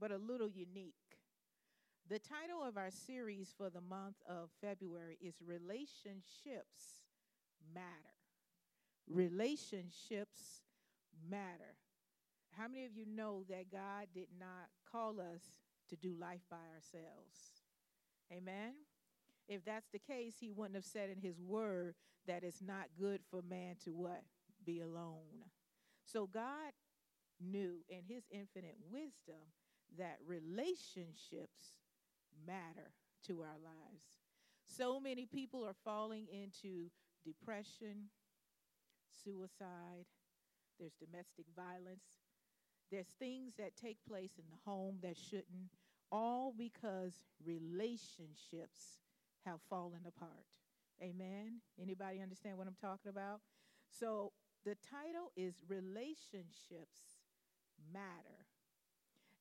but a little unique. The title of our series for the month of February is Relationships Matter. Relationships Matter. How many of you know that God did not call us to do life by ourselves? Amen. If that's the case, he wouldn't have said in his word that it's not good for man to what? Be alone. So God knew in his infinite wisdom that relationships matter to our lives. So many people are falling into depression, suicide, there's domestic violence, there's things that take place in the home that shouldn't, all because relationships have fallen apart. Amen. Anybody understand what I'm talking about? So the title is Relationships Matter.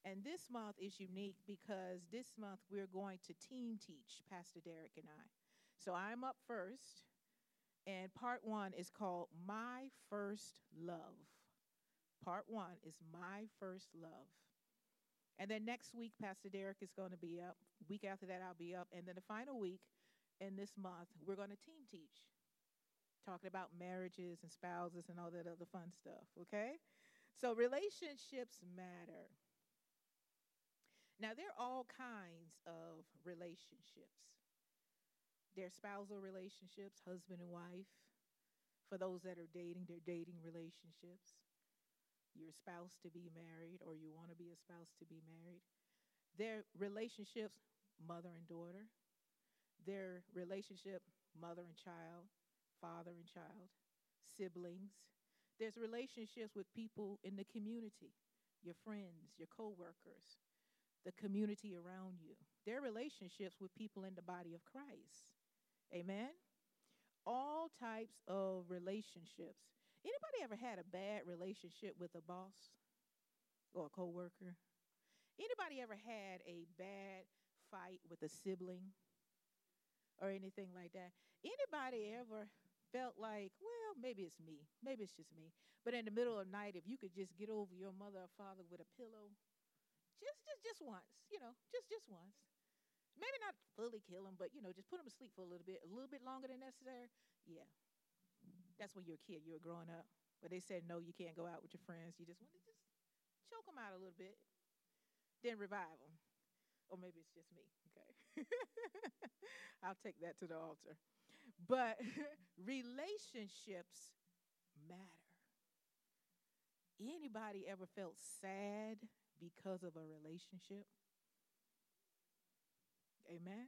And this month is unique because this month we're going to team teach, Pastor Derek and I. So I'm up first, and part one is called My First Love. Part one is My First Love. And then next week, Pastor Derek is going to be up. Week after that, I'll be up. And then the final week in this month, we're going to team teach, talking about marriages and spouses and all that other fun stuff, okay? So relationships matter. Now, there are all kinds of relationships. There are spousal relationships, husband and wife. For those that are dating, they're dating relationships. You're a spouse to be married, or you want to be a spouse to be married. There are relationships, mother and daughter. Their relationship, mother and child, father and child, siblings. There's relationships with people in the community, your friends, your coworkers, the community around you. Their relationships with people in the body of Christ. Amen. All types of relationships. Anybody ever had a bad relationship with a boss or a coworker? Anybody ever had a bad fight with a sibling or anything like that? Anybody ever felt like, well, maybe it's me. Maybe it's just me. But in the middle of the night, if you could just get over your mother or father with a pillow, just just just once, you know, just just once. Maybe not fully kill them, but you know, just put them to sleep for a little bit, a little bit longer than necessary. Yeah, that's when you're a kid, you're growing up. But they said no, you can't go out with your friends. You just want to just choke them out a little bit, then revive them. Or maybe it's just me. Okay, I'll take that to the altar. But relationships matter. Anybody ever felt sad because of a relationship? Amen.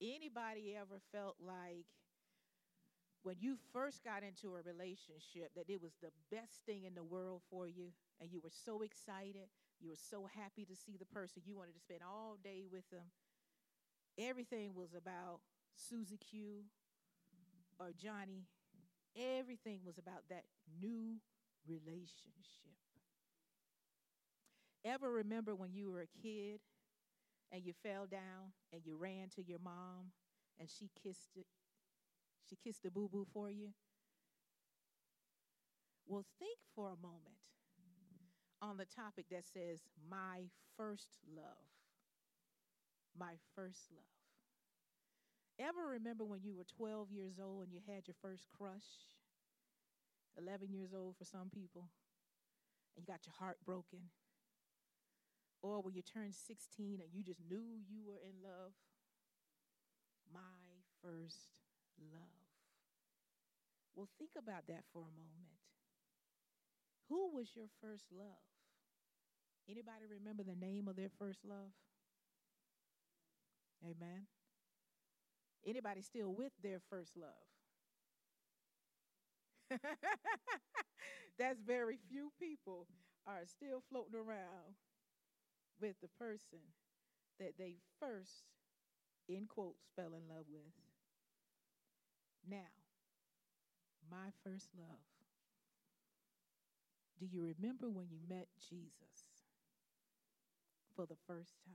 Anybody ever felt like when you first got into a relationship that it was the best thing in the world for you and you were so excited, you were so happy to see the person, you wanted to spend all day with them. Everything was about Susie Q or Johnny. Everything was about that new relationship. Ever remember when you were a kid and you fell down and you ran to your mom and she kissed? She kissed the boo boo for you? Well, think for a moment on the topic that says, My first love. My first love. Ever remember when you were 12 years old and you had your first crush? 11 years old for some people, and you got your heart broken or when you turned 16 and you just knew you were in love? My first love. Well, think about that for a moment. Who was your first love? Anybody remember the name of their first love? Amen. Anybody still with their first love? That's very few people are still floating around with the person that they first, in quotes, fell in love with. Now, my first love. Do you remember when you met Jesus for the first time?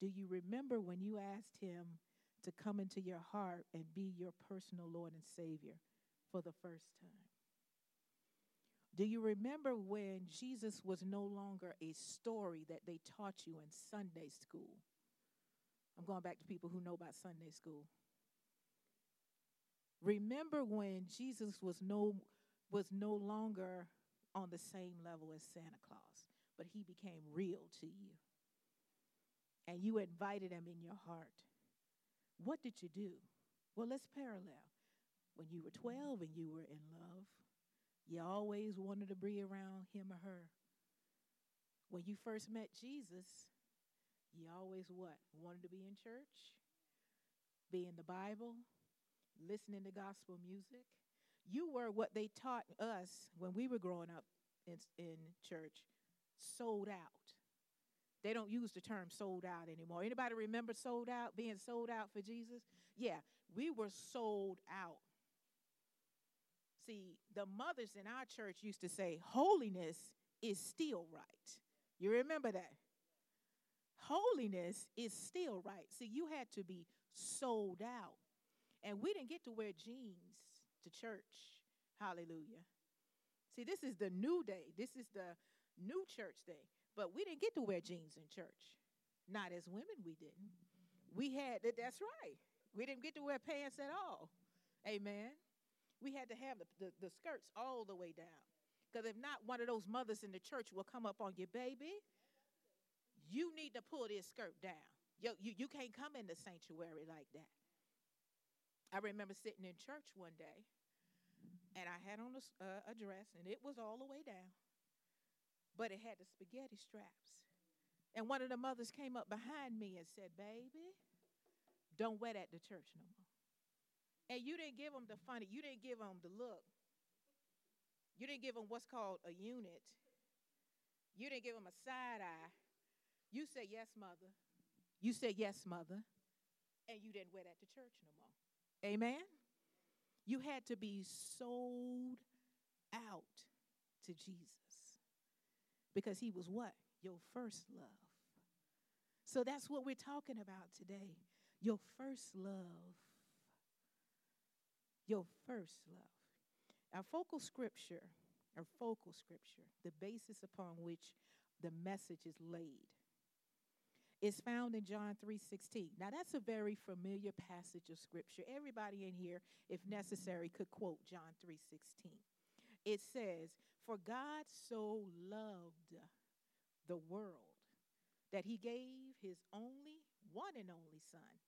Do you remember when you asked him to come into your heart and be your personal Lord and Savior for the first time? Do you remember when Jesus was no longer a story that they taught you in Sunday school? I'm going back to people who know about Sunday school. Remember when Jesus was no was no longer on the same level as Santa Claus, but he became real to you. And you invited him in your heart. What did you do? Well, let's parallel. When you were 12 and you were in love, you always wanted to be around him or her. When you first met Jesus, you always what? Wanted to be in church, be in the Bible, listening to gospel music. You were what they taught us when we were growing up in, in church, sold out. They don't use the term sold out anymore. Anybody remember sold out, being sold out for Jesus? Yeah, we were sold out. See, the mothers in our church used to say, holiness is still right. You remember that? Holiness is still right. See, you had to be sold out. And we didn't get to wear jeans to church. Hallelujah. See, this is the new day. This is the new church day. But we didn't get to wear jeans in church. Not as women, we didn't. We had, that that's right. We didn't get to wear pants at all. Amen. We had to have the, the, the skirts all the way down. Because if not, one of those mothers in the church will come up on you, baby. You need to pull this skirt down. You, you, you can't come in the sanctuary like that. I remember sitting in church one day, and I had on a, uh, a dress, and it was all the way down, but it had the spaghetti straps. And one of the mothers came up behind me and said, Baby, don't wear that to church no more. And you didn't give them the funny, you didn't give them the look. You didn't give them what's called a unit. You didn't give them a side eye. You said, Yes, mother. You said, Yes, mother. And you didn't wear that to church no more. Amen? You had to be sold out to Jesus because he was what? Your first love. So that's what we're talking about today. Your first love. Your first love. Our focal scripture, our focal scripture, the basis upon which the message is laid is found in John 3:16. Now that's a very familiar passage of scripture. Everybody in here if necessary could quote John 3:16. It says, "For God so loved the world that he gave his only one and only son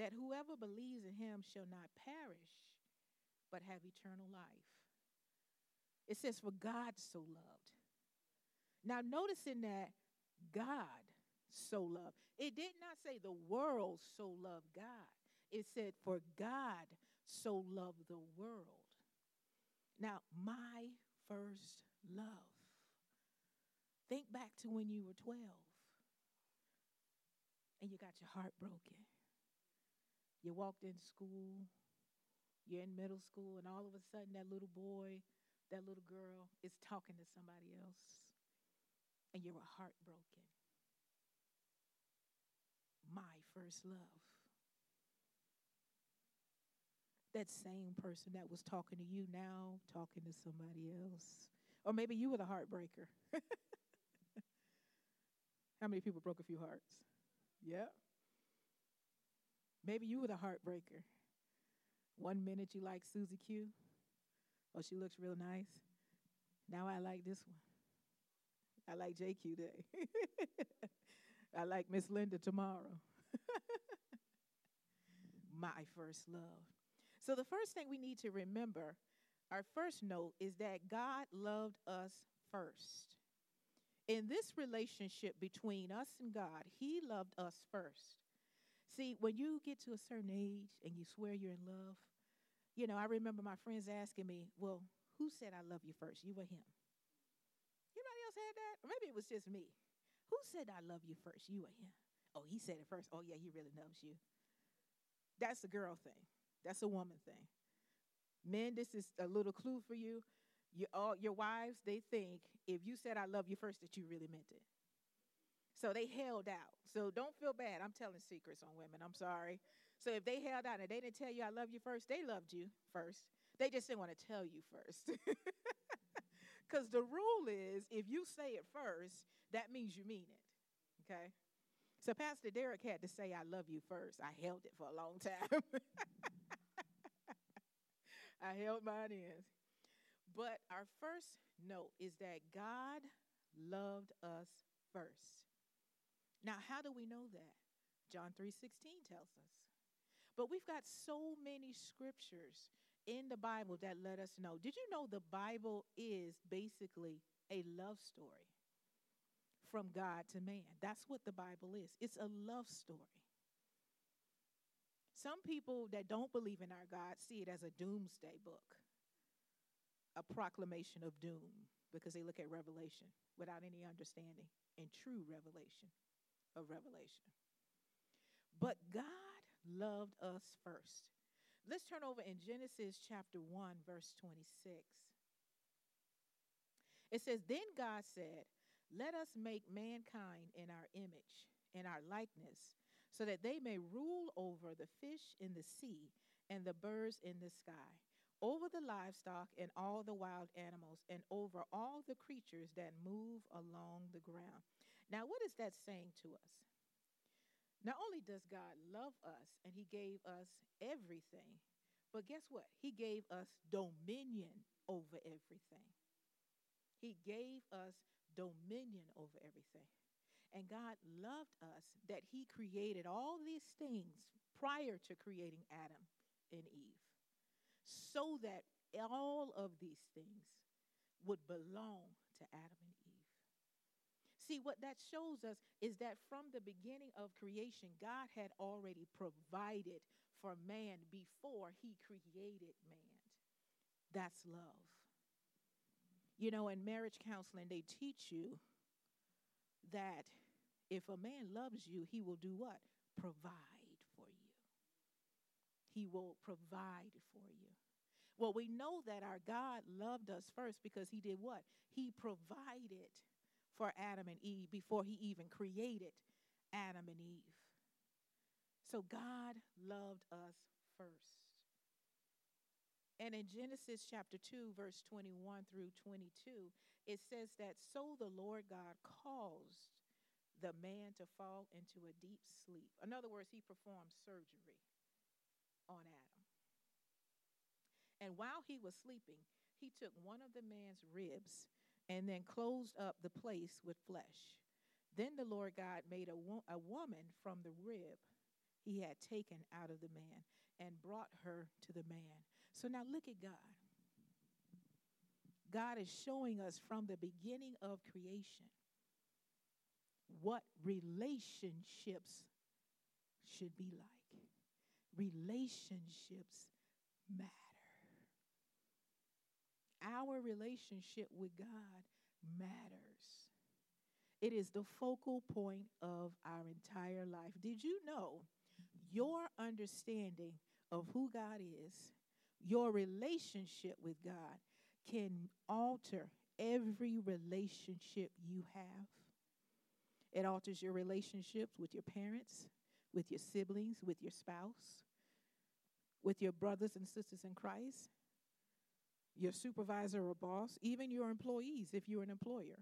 that whoever believes in him shall not perish but have eternal life." It says, "For God so loved." Now notice in that God so loved. It did not say the world so loved God. It said, for God so loved the world. Now, my first love. Think back to when you were 12 and you got your heart broken. You walked in school, you're in middle school, and all of a sudden that little boy, that little girl is talking to somebody else, and you were heartbroken my first love. That same person that was talking to you now, talking to somebody else. Or maybe you were the heartbreaker. How many people broke a few hearts? Yeah. Maybe you were the heartbreaker. One minute you like Susie Q. Oh, she looks real nice. Now I like this one. I like JQ Day. I like Miss Linda tomorrow. My first love. So, the first thing we need to remember, our first note, is that God loved us first. In this relationship between us and God, He loved us first. See, when you get to a certain age and you swear you're in love, you know, I remember my friends asking me, Well, who said I love you first, you or him? Anybody else had that? Or maybe it was just me. Who said I love you first, you or him? Oh, he said it first. Oh, yeah, he really loves you. That's a girl thing. That's a woman thing. Men, this is a little clue for you. All your wives, they think if you said I love you first that you really meant it. So they held out. So don't feel bad. I'm telling secrets on women. I'm sorry. So if they held out and they didn't tell you I love you first, they loved you first. They just didn't want to tell you first. Because the rule is if you say it first, that means you mean it. Okay? So Pastor Derek had to say, I love you first. I held it for a long time. I held mine in. But our first note is that God loved us first. Now, how do we know that? John 3:16 tells us. But we've got so many scriptures in the Bible that let us know. Did you know the Bible is basically a love story from God to man? That's what the Bible is. It's a love story. Some people that don't believe in our God see it as a doomsday book, a proclamation of doom, because they look at Revelation without any understanding and true revelation of Revelation. But God loved us first. Let's turn over in Genesis chapter 1, verse 26. It says, Then God said, Let us make mankind in our image, in our likeness, so that they may rule over the fish in the sea and the birds in the sky, over the livestock and all the wild animals, and over all the creatures that move along the ground. Now, what is that saying to us? Not only does God love us and He gave us everything, but guess what? He gave us dominion over everything. He gave us dominion over everything. And God loved us that He created all these things prior to creating Adam and Eve so that all of these things would belong to Adam and Eve. See, what that shows us is that from the beginning of creation, God had already provided for man before he created man. That's love. You know, in marriage counseling, they teach you that if a man loves you, he will do what? Provide for you. He will provide for you. Well, we know that our God loved us first because he did what? He provided for Adam and Eve before he even created Adam and Eve. So God loved us first. And in Genesis chapter 2, verse 21 through 22, it says that so the Lord God caused the man to fall into a deep sleep. In other words, he performed surgery on Adam. And while he was sleeping, he took one of the man's ribs and then closed up the place with flesh. Then the Lord God made a, wo- a woman from the rib he had taken out of the man and brought her to the man. So now look at God. God is showing us from the beginning of creation what relationships should be like. Relationships matter our relationship with God matters. It is the focal point of our entire life. Did you know your understanding of who God is, your relationship with God, can alter every relationship you have? It alters your relationships with your parents, with your siblings, with your spouse, with your brothers and sisters in Christ your supervisor or boss, even your employees if you're an employer.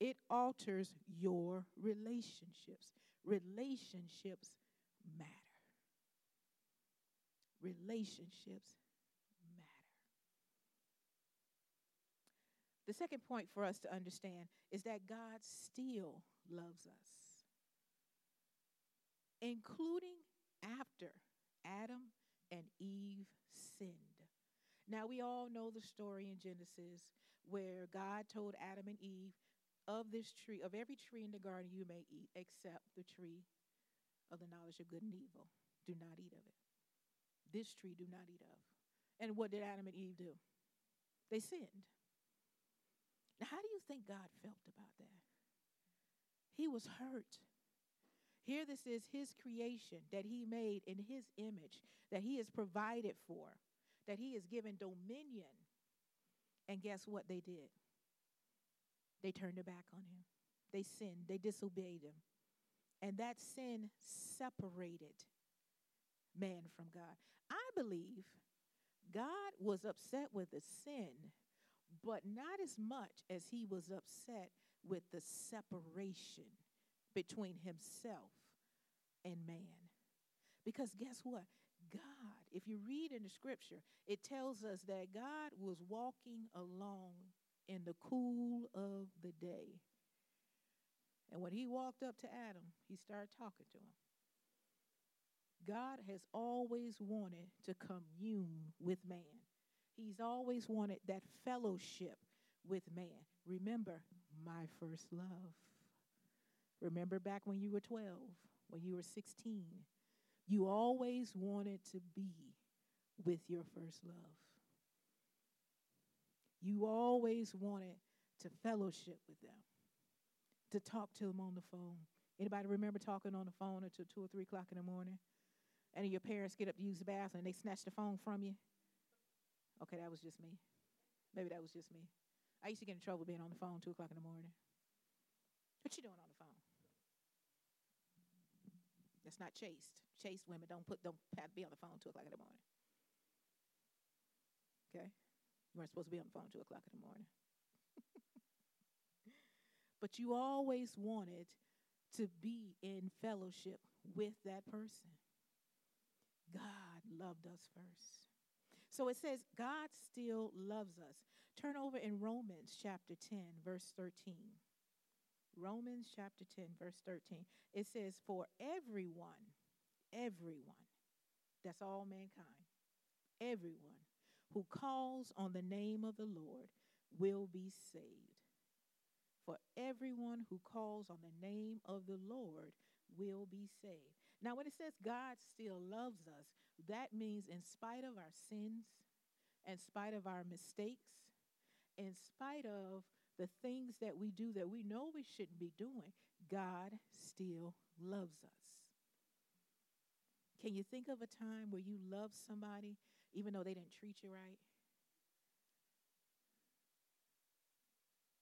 It alters your relationships. Relationships matter. Relationships matter. The second point for us to understand is that God still loves us, including after Adam and Eve sinned. Now, we all know the story in Genesis where God told Adam and Eve, of this tree, of every tree in the garden you may eat, except the tree of the knowledge of good and evil. Do not eat of it. This tree do not eat of. And what did Adam and Eve do? They sinned. Now, how do you think God felt about that? He was hurt. Here, this is his creation that he made in his image, that he has provided for that he is given dominion. And guess what they did? They turned their back on him. They sinned. They disobeyed him. And that sin separated man from God. I believe God was upset with the sin but not as much as he was upset with the separation between himself and man. Because guess what? God, if you read in the scripture, it tells us that God was walking along in the cool of the day. And when he walked up to Adam, he started talking to him. God has always wanted to commune with man. He's always wanted that fellowship with man. Remember, my first love. Remember back when you were 12, when you were 16. You always wanted to be with your first love. You always wanted to fellowship with them, to talk to them on the phone. Anybody remember talking on the phone until two or three o'clock in the morning? And your parents get up to use the bathroom and they snatch the phone from you? Okay, that was just me. Maybe that was just me. I used to get in trouble being on the phone two o'clock in the morning. What you doing on the phone? That's not chaste. Chaste women don't put don't have to be on the phone two o'clock in the morning. Okay, you weren't supposed to be on the phone two o'clock in the morning. but you always wanted to be in fellowship with that person. God loved us first. So it says God still loves us. Turn over in Romans chapter 10, verse 13. Romans chapter 10, verse 13. It says, For everyone, everyone, that's all mankind, everyone who calls on the name of the Lord will be saved. For everyone who calls on the name of the Lord will be saved. Now, when it says God still loves us, that means in spite of our sins, in spite of our mistakes, in spite of the things that we do that we know we shouldn't be doing, God still loves us. Can you think of a time where you loved somebody even though they didn't treat you right?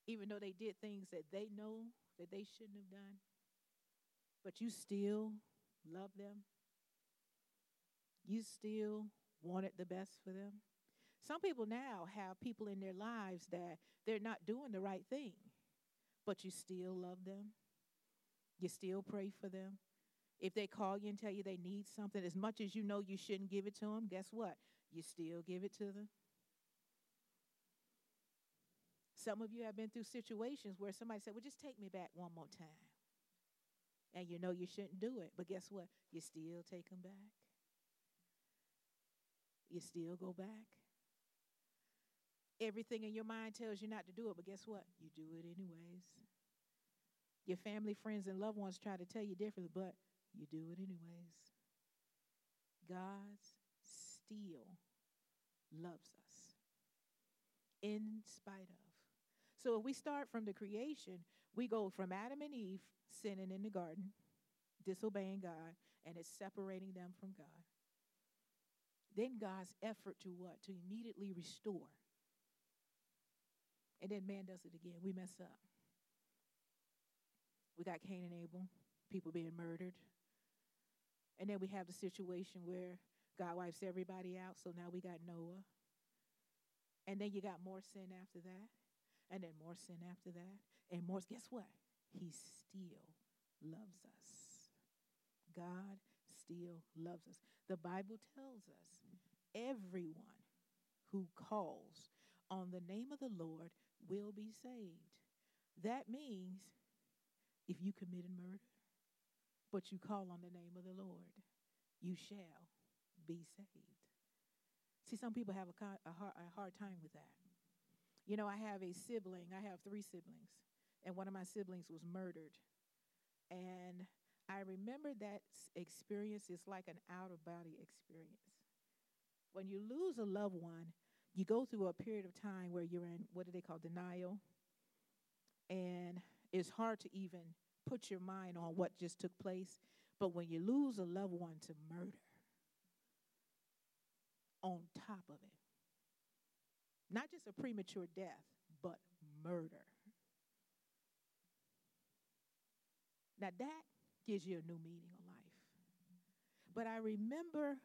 Even though they did things that they know that they shouldn't have done, but you still love them? You still wanted the best for them? Some people now have people in their lives that they're not doing the right thing, but you still love them. You still pray for them. If they call you and tell you they need something, as much as you know you shouldn't give it to them, guess what? You still give it to them. Some of you have been through situations where somebody said, Well, just take me back one more time. And you know you shouldn't do it, but guess what? You still take them back. You still go back. Everything in your mind tells you not to do it, but guess what? You do it anyways. Your family, friends, and loved ones try to tell you differently, but you do it anyways. God still loves us in spite of. So if we start from the creation, we go from Adam and Eve sinning in the garden, disobeying God, and it's separating them from God. Then God's effort to what? To immediately restore and then man does it again. We mess up. We got Cain and Abel, people being murdered. And then we have the situation where God wipes everybody out, so now we got Noah. And then you got more sin after that, and then more sin after that, and more. Guess what? He still loves us. God still loves us. The Bible tells us everyone who calls on the name of the Lord will be saved. That means if you committed murder, but you call on the name of the Lord, you shall be saved. See, some people have a, a, hard, a hard time with that. You know, I have a sibling, I have three siblings, and one of my siblings was murdered. And I remember that experience is like an out of body experience. When you lose a loved one, you go through a period of time where you're in what do they call denial. And it's hard to even put your mind on what just took place. But when you lose a loved one to murder on top of it not just a premature death but murder. Now that gives you a new meaning of life. But i remember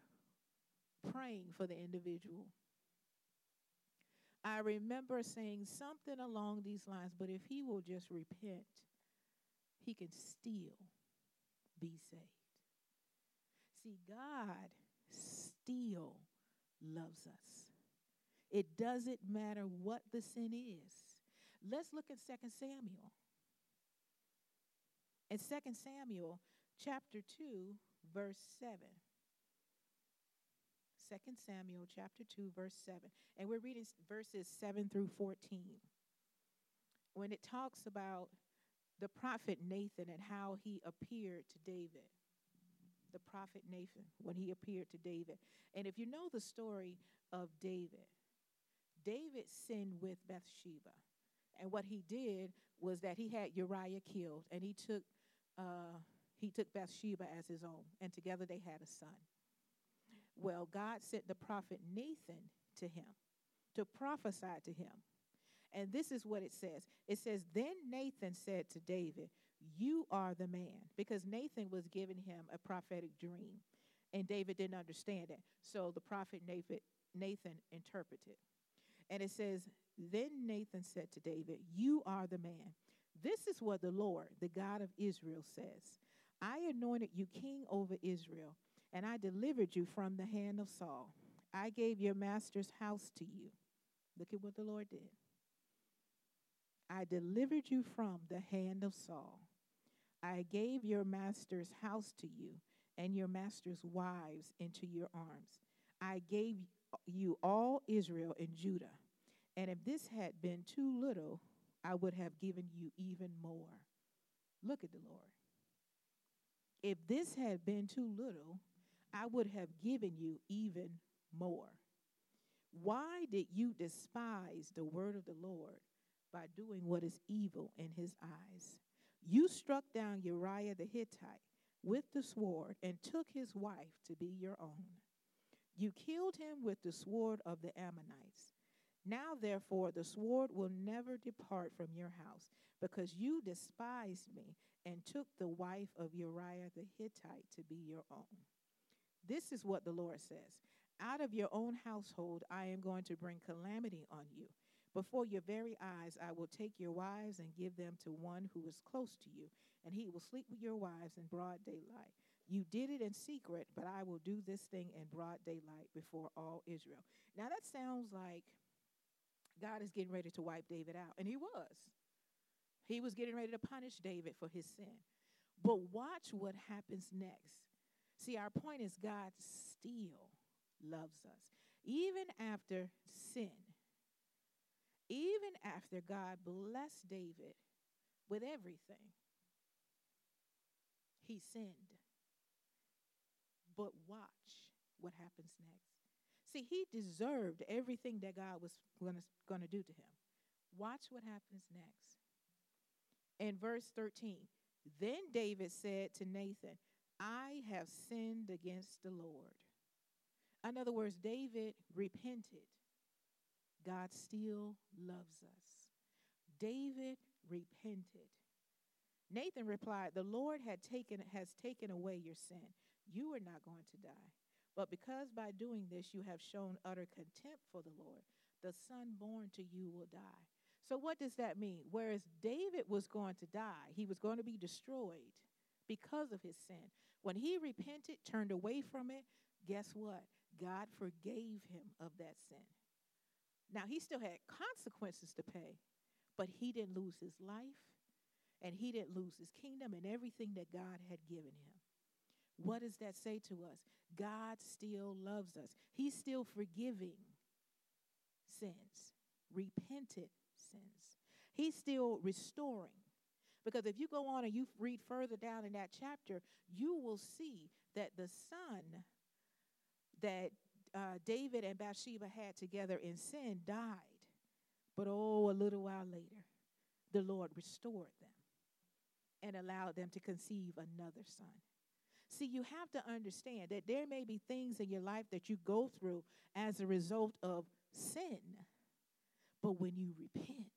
praying for the individual I remember saying something along these lines, but if he will just repent, he can still be saved. See, God still loves us. It doesn't matter what the sin is. Let's look at 2 Samuel. In 2 Samuel chapter 2, verse 7. 2 Samuel chapter 2, verse 7. And we're reading verses 7 through 14. When it talks about the prophet Nathan and how he appeared to David. The prophet Nathan, when he appeared to David. And if you know the story of David, David sinned with Bathsheba. And what he did was that he had Uriah killed and he took uh, he took Bathsheba as his own, and together they had a son. Well, God sent the prophet Nathan to him to prophesy to him. And this is what it says it says, Then Nathan said to David, You are the man, because Nathan was giving him a prophetic dream, and David didn't understand it. So the prophet Nathan, interpreted. And it says, Then Nathan said to David, You are the man. This is what the Lord, the God of Israel, says I anointed you king over Israel, and I delivered you from the hand of Saul. I gave your master's house to you. Look at what the Lord did. I delivered you from the hand of Saul. I gave your master's house to you, and your master's wives into your arms. I gave you all Israel and Judah. And if this had been too little, I would have given you even more. Look at the Lord. If this had been too little, I would have given you even more. Why did you despise the word of the Lord by doing what is evil in his eyes? You struck down Uriah the Hittite with the sword and took his wife to be your own. You killed him with the sword of the Ammonites. Now, therefore, the sword will never depart from your house, because you despised me and took the wife of Uriah the Hittite to be your own. This is what the Lord says Out of your own household, I am going to bring calamity on you. Before your very eyes, I will take your wives and give them to one who is close to you, and he will sleep with your wives in broad daylight. You did it in secret, but I will do this thing in broad daylight before all Israel. Now that sounds like God is getting ready to wipe David out, and he was. He was getting ready to punish David for his sin. But watch what happens next. See, our point is God still loves us. Even after sin, even after God blessed David with everything, he sinned. But watch what happens next. See, he deserved everything that God was going to do to him. Watch what happens next. In verse 13, then David said to Nathan, I have sinned against the Lord. In other words, David repented. God still loves us. David repented. Nathan replied, The Lord had taken, has taken away your sin. You are not going to die. But because by doing this you have shown utter contempt for the Lord, the son born to you will die. So, what does that mean? Whereas David was going to die, he was going to be destroyed because of his sin. When he repented, turned away from it, guess what? God forgave him of that sin. Now, he still had consequences to pay, but he didn't lose his life and he didn't lose his kingdom and everything that God had given him. What does that say to us? God still loves us. He's still forgiving sins, repented sins. He's still restoring. Because if you go on and you read further down in that chapter, you will see that the son that uh, David and Bathsheba had together in sin died. But oh, a little while later, the Lord restored them and allowed them to conceive another son. See, you have to understand that there may be things in your life that you go through as a result of sin. But when you repent,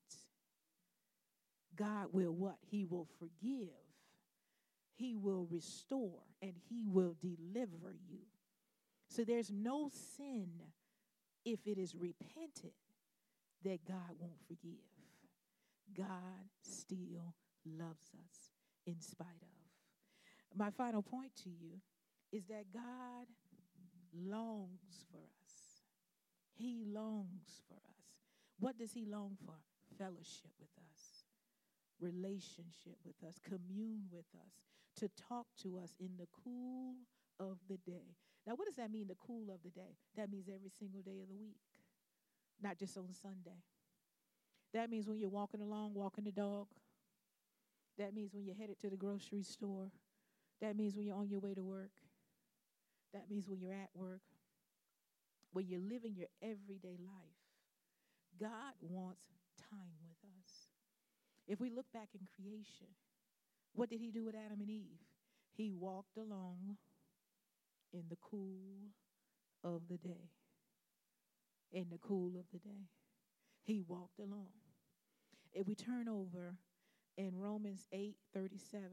God will what? He will forgive, He will restore, and He will deliver you. So there's no sin if it is repented that God won't forgive. God still loves us in spite of. My final point to you is that God longs for us. He longs for us. What does He long for? Fellowship with us, relationship with us, commune with us, to talk to us in the cool of the day. Now, what does that mean, the cool of the day? That means every single day of the week, not just on Sunday. That means when you're walking along, walking the dog. That means when you're headed to the grocery store. That means when you're on your way to work. That means when you're at work. When you're living your everyday life. God wants time with us. If we look back in creation, what did he do with Adam and Eve? He walked along in the cool of the day. In the cool of the day. He walked along. If we turn over in Romans 8 37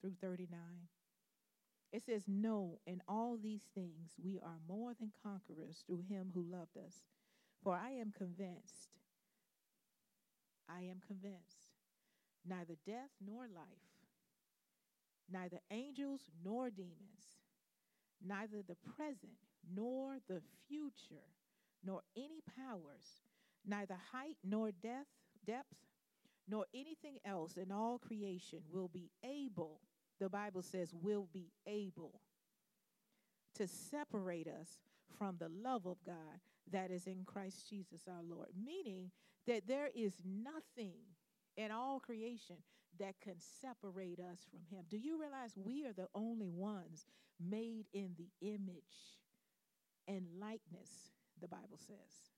through 39, it says, No, in all these things we are more than conquerors through him who loved us. For I am convinced, I am convinced, neither death nor life, neither angels nor demons, neither the present nor the future, nor any powers, neither height nor depth, depth, nor anything else in all creation will be able, the Bible says, will be able to separate us from the love of God that is in Christ Jesus our Lord. Meaning that there is nothing in all creation that can separate us from Him. Do you realize we are the only ones made in the image and likeness, the Bible says?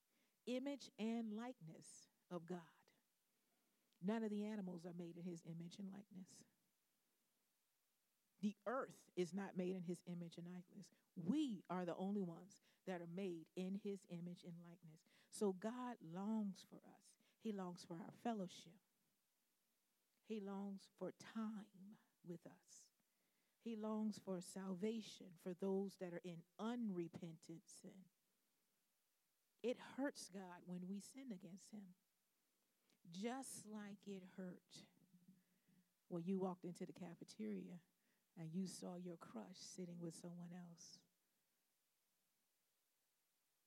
Image and likeness of God. None of the animals are made in His image and likeness. The earth is not made in his image and likeness. We are the only ones that are made in his image and likeness. So God longs for us. He longs for our fellowship. He longs for time with us. He longs for salvation for those that are in unrepentant sin. It hurts God when we sin against him. Just like it hurt when you walked into the cafeteria and you saw your crush sitting with someone else.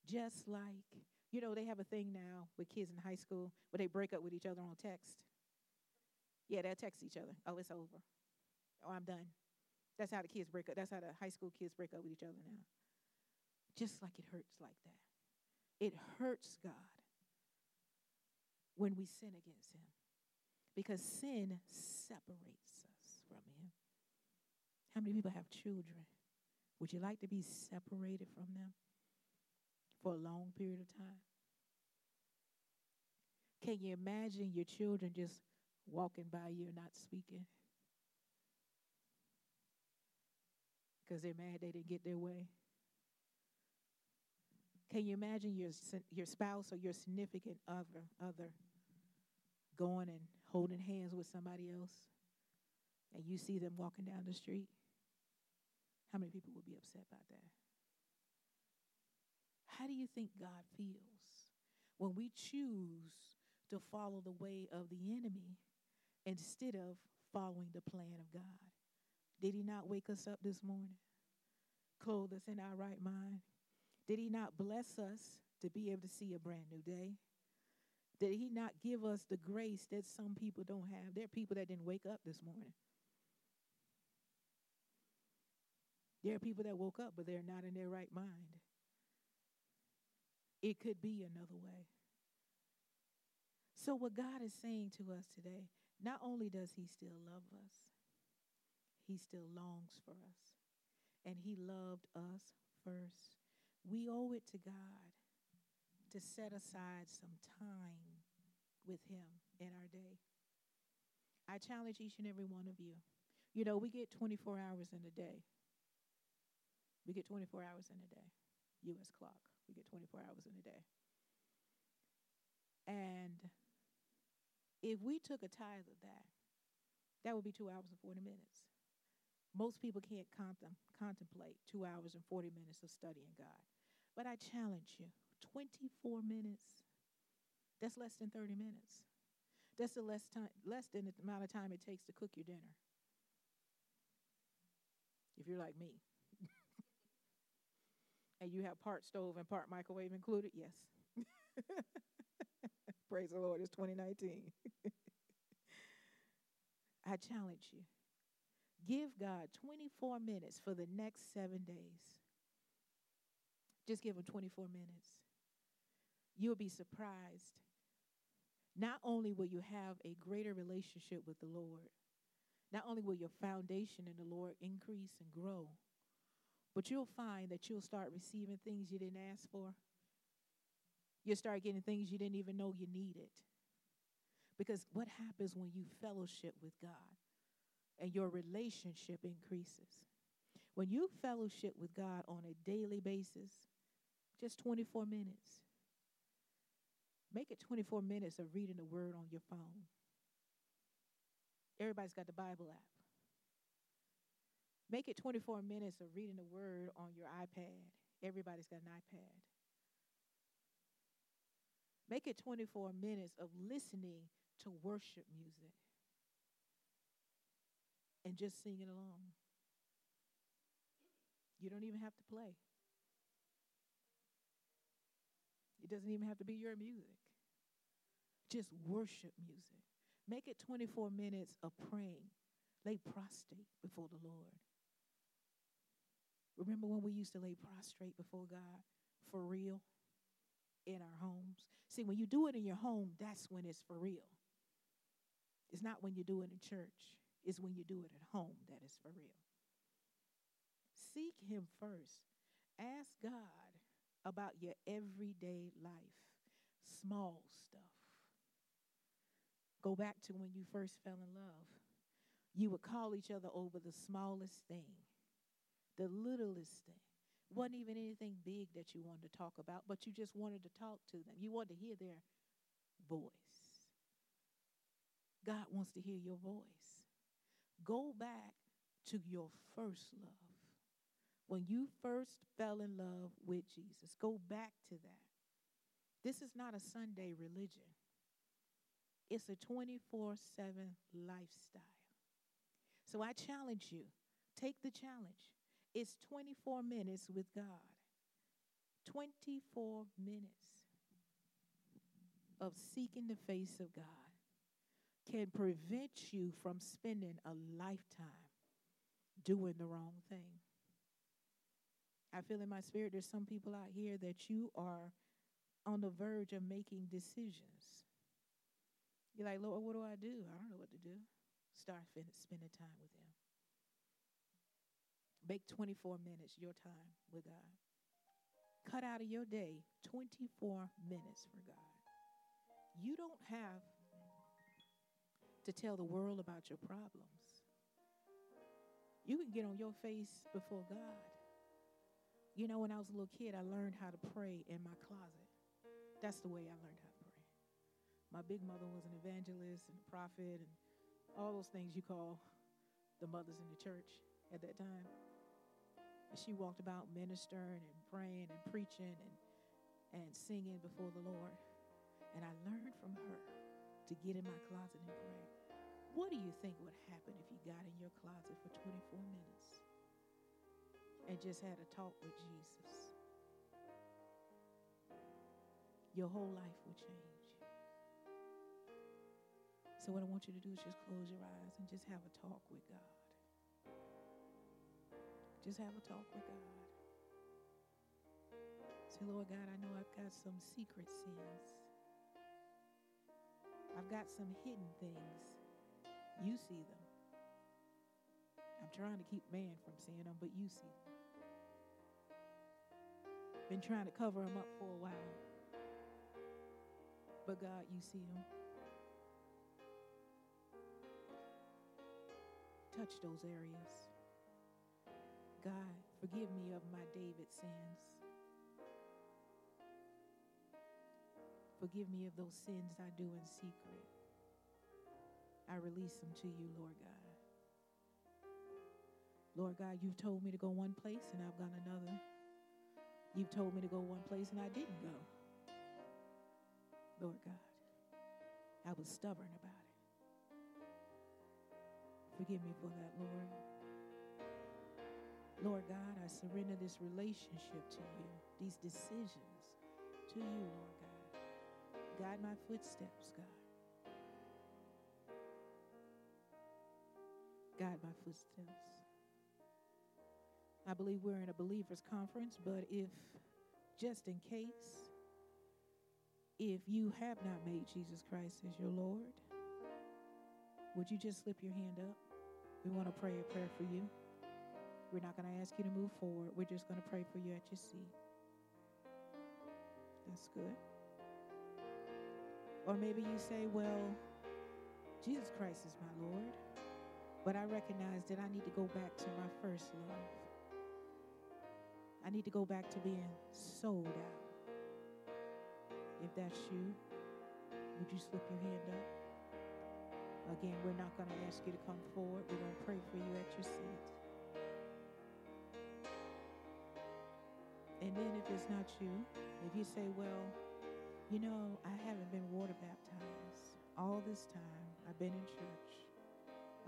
Just like, you know, they have a thing now with kids in high school where they break up with each other on text. Yeah, they'll text each other. Oh, it's over. Oh, I'm done. That's how the kids break up. That's how the high school kids break up with each other now. Just like it hurts like that. It hurts God when we sin against Him because sin separates us from Him. How many people have children? Would you like to be separated from them for a long period of time? Can you imagine your children just walking by you and not speaking? Because they're mad they didn't get their way. Can you imagine your your spouse or your significant other other going and holding hands with somebody else, and you see them walking down the street? How many people would be upset about that? How do you think God feels when we choose to follow the way of the enemy instead of following the plan of God? Did he not wake us up this morning? Clothe us in our right mind? Did he not bless us to be able to see a brand new day? Did he not give us the grace that some people don't have? There are people that didn't wake up this morning. There are people that woke up, but they're not in their right mind. It could be another way. So, what God is saying to us today, not only does He still love us, He still longs for us. And He loved us first. We owe it to God to set aside some time with Him in our day. I challenge each and every one of you. You know, we get 24 hours in a day. We get 24 hours in a day. U.S. clock. We get 24 hours in a day. And if we took a tithe of that, that would be two hours and 40 minutes. Most people can't contem- contemplate two hours and 40 minutes of studying God. But I challenge you 24 minutes That's less than 30 minutes. That's the less time less than the amount of time it takes to cook your dinner. If you're like me. and you have part stove and part microwave included, yes. Praise the Lord, it's 2019. I challenge you. Give God 24 minutes for the next seven days. Just give him 24 minutes. You'll be surprised. Not only will you have a greater relationship with the Lord, not only will your foundation in the Lord increase and grow, but you'll find that you'll start receiving things you didn't ask for. You'll start getting things you didn't even know you needed. Because what happens when you fellowship with God and your relationship increases? When you fellowship with God on a daily basis, just 24 minutes. Make it 24 minutes of reading the word on your phone. Everybody's got the Bible app. Make it 24 minutes of reading the word on your iPad. Everybody's got an iPad. Make it 24 minutes of listening to worship music and just singing along. You don't even have to play. It doesn't even have to be your music. Just worship music. Make it 24 minutes of praying. Lay prostrate before the Lord. Remember when we used to lay prostrate before God for real in our homes? See, when you do it in your home, that's when it's for real. It's not when you do it in church, it's when you do it at home that is for real. Seek Him first. Ask God about your everyday life, small stuff. Go back to when you first fell in love. You would call each other over the smallest thing, the littlest thing. Wasn't even anything big that you wanted to talk about, but you just wanted to talk to them. You wanted to hear their voice. God wants to hear your voice. Go back to your first love. When you first fell in love with Jesus, go back to that. This is not a Sunday religion, it's a 24 7 lifestyle. So I challenge you take the challenge. It's 24 minutes with God. 24 minutes of seeking the face of God can prevent you from spending a lifetime doing the wrong thing. I feel in my spirit there's some people out here that you are on the verge of making decisions. You're like, Lord, what do I do? I don't know what to do. Start spending time with Him. Make 24 minutes your time with God. Cut out of your day 24 minutes for God. You don't have to tell the world about your problems. You can get on your face before God you know, when I was a little kid, I learned how to pray in my closet. That's the way I learned how to pray. My big mother was an evangelist and a prophet and all those things you call the mothers in the church at that time. And she walked about ministering and praying and preaching and, and singing before the Lord. And I learned from her to get in my closet and pray. What do you think would happen if you got in your closet for 24 minutes? and just had a talk with Jesus, your whole life would change. So, what I want you to do is just close your eyes and just have a talk with God. Just have a talk with God. Say, Lord God, I know I've got some secret sins. I've got some hidden things. You see them. I'm trying to keep man from seeing them, but you see them. Been trying to cover them up for a while. But God, you see them. Touch those areas. God, forgive me of my David sins. Forgive me of those sins I do in secret. I release them to you, Lord God. Lord God, you've told me to go one place and I've gone another. You've told me to go one place and I didn't go. Lord God. I was stubborn about it. Forgive me for that, Lord. Lord God, I surrender this relationship to you, these decisions to you, Lord God. Guide my footsteps, God. Guide my footsteps. I believe we're in a believers conference, but if just in case, if you have not made Jesus Christ as your Lord, would you just slip your hand up? We want to pray a prayer for you. We're not going to ask you to move forward. We're just going to pray for you at your seat. That's good. Or maybe you say, well, Jesus Christ is my Lord, but I recognize that I need to go back to my first love. I need to go back to being sold out. If that's you, would you slip your hand up? Again, we're not going to ask you to come forward. We're going to pray for you at your seat. And then if it's not you, if you say, well, you know, I haven't been water baptized all this time. I've been in church.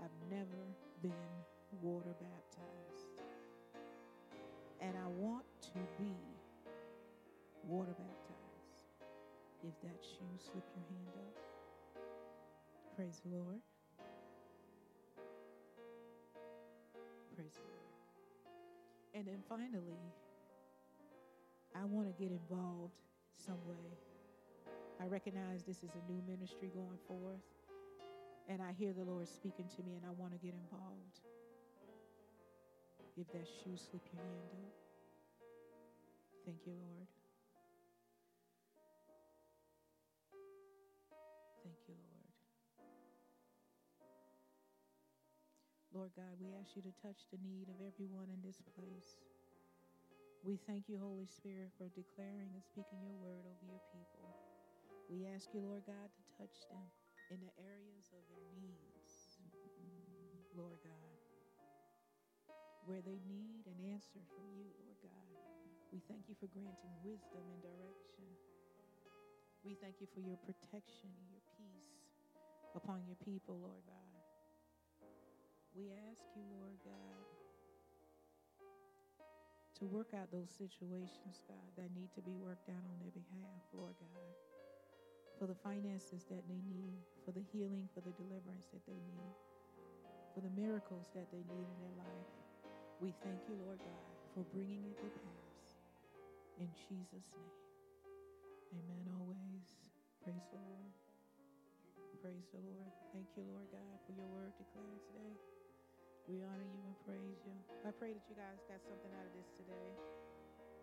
I've never been water baptized. And I want to be water baptized. If that's you, slip your hand up. Praise the Lord. Praise the Lord. And then finally, I want to get involved some way. I recognize this is a new ministry going forth, and I hear the Lord speaking to me, and I want to get involved. If that shoe, slip your hand up. Thank you, Lord. Thank you, Lord. Lord God, we ask you to touch the need of everyone in this place. We thank you, Holy Spirit, for declaring and speaking your word over your people. We ask you, Lord God, to touch them in the areas of their needs, Lord God, where they need an answer from you, Lord God. We thank you for granting wisdom and direction. We thank you for your protection and your peace upon your people, Lord God. We ask you, Lord God, to work out those situations, God, that need to be worked out on their behalf, Lord God. For the finances that they need, for the healing, for the deliverance that they need, for the miracles that they need in their life. We thank you, Lord God, for bringing it to pass. In Jesus' name. Amen. Always. Praise the Lord. Praise the Lord. Thank you, Lord God, for your word declared today. We honor you and praise you. I pray that you guys got something out of this today.